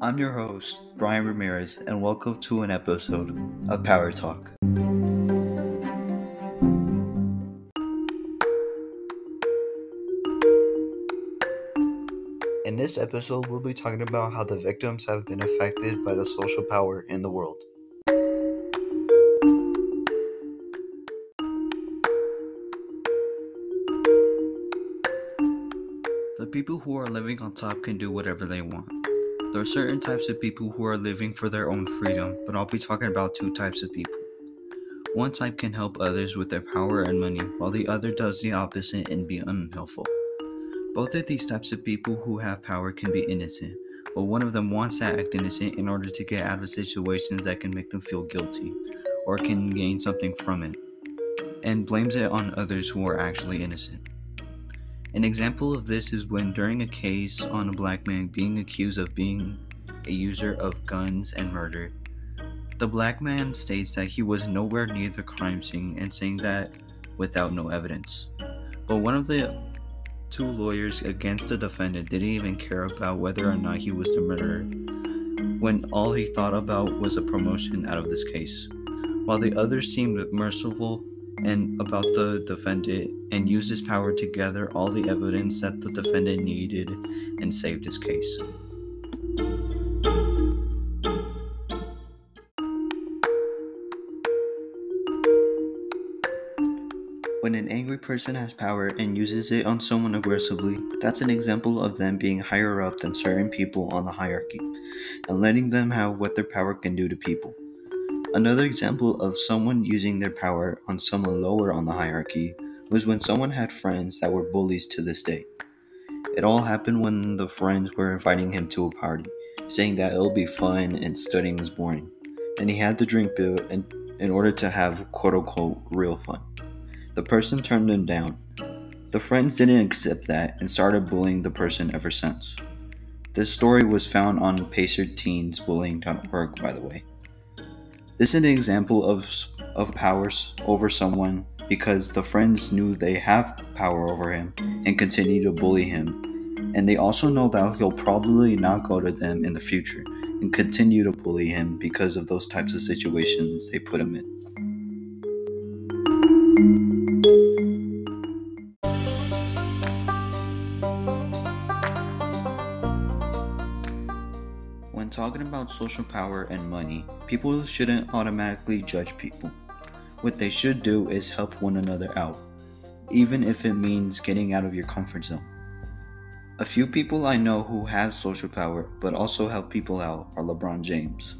I'm your host, Brian Ramirez, and welcome to an episode of Power Talk. In this episode, we'll be talking about how the victims have been affected by the social power in the world. The people who are living on top can do whatever they want. There are certain types of people who are living for their own freedom, but I'll be talking about two types of people. One type can help others with their power and money, while the other does the opposite and be unhelpful. Both of these types of people who have power can be innocent, but one of them wants to act innocent in order to get out of situations that can make them feel guilty, or can gain something from it, and blames it on others who are actually innocent. An example of this is when, during a case on a black man being accused of being a user of guns and murder, the black man states that he was nowhere near the crime scene and saying that without no evidence. But one of the two lawyers against the defendant didn't even care about whether or not he was the murderer, when all he thought about was a promotion out of this case. While the other seemed merciful and about the defendant and used his power to gather all the evidence that the defendant needed and saved his case. When an angry person has power and uses it on someone aggressively, that's an example of them being higher up than certain people on the hierarchy and letting them have what their power can do to people. Another example of someone using their power on someone lower on the hierarchy was when someone had friends that were bullies to this day. It all happened when the friends were inviting him to a party, saying that it'll be fun and studying was boring, and he had to drink beer in, in order to have quote unquote real fun. The person turned him down. The friends didn't accept that and started bullying the person ever since. This story was found on pacerteensbullying.org, by the way. This is an example of, of powers over someone because the friends knew they have power over him and continue to bully him. And they also know that he'll probably not go to them in the future and continue to bully him because of those types of situations they put him in. Talking about social power and money, people shouldn't automatically judge people. What they should do is help one another out, even if it means getting out of your comfort zone. A few people I know who have social power but also help people out are LeBron James.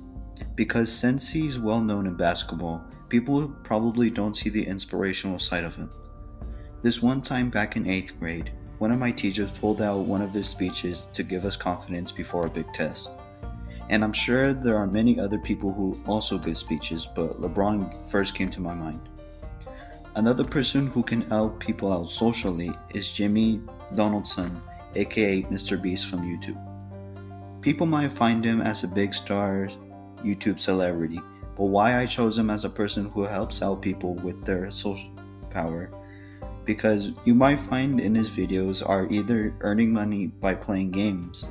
Because since he's well known in basketball, people probably don't see the inspirational side of him. This one time back in 8th grade, one of my teachers pulled out one of his speeches to give us confidence before a big test. And I'm sure there are many other people who also give speeches, but LeBron first came to my mind. Another person who can help people out socially is Jimmy Donaldson, aka Mr. Beast from YouTube. People might find him as a big star YouTube celebrity, but why I chose him as a person who helps out people with their social power because you might find in his videos are either earning money by playing games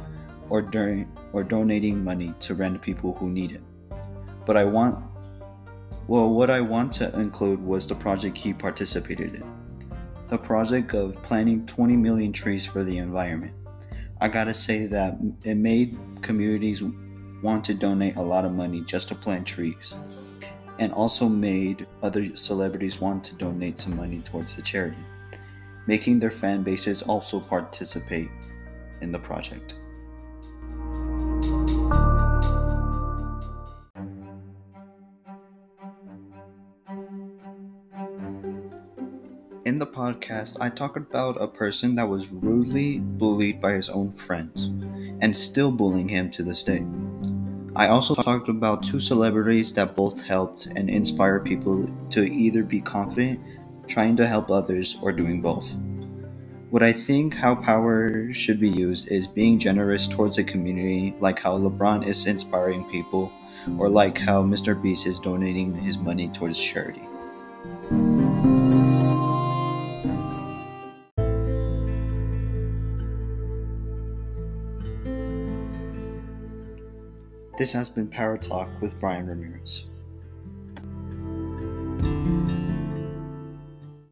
or during or donating money to random people who need it. But I want well what I want to include was the project he participated in. The project of planting 20 million trees for the environment. I gotta say that it made communities want to donate a lot of money just to plant trees, and also made other celebrities want to donate some money towards the charity, making their fan bases also participate in the project. In the podcast, I talked about a person that was rudely bullied by his own friends and still bullying him to this day. I also talked about two celebrities that both helped and inspired people to either be confident, trying to help others, or doing both. What I think how power should be used is being generous towards the community, like how LeBron is inspiring people, or like how Mr. Beast is donating his money towards charity. This has been Power Talk with Brian Ramirez.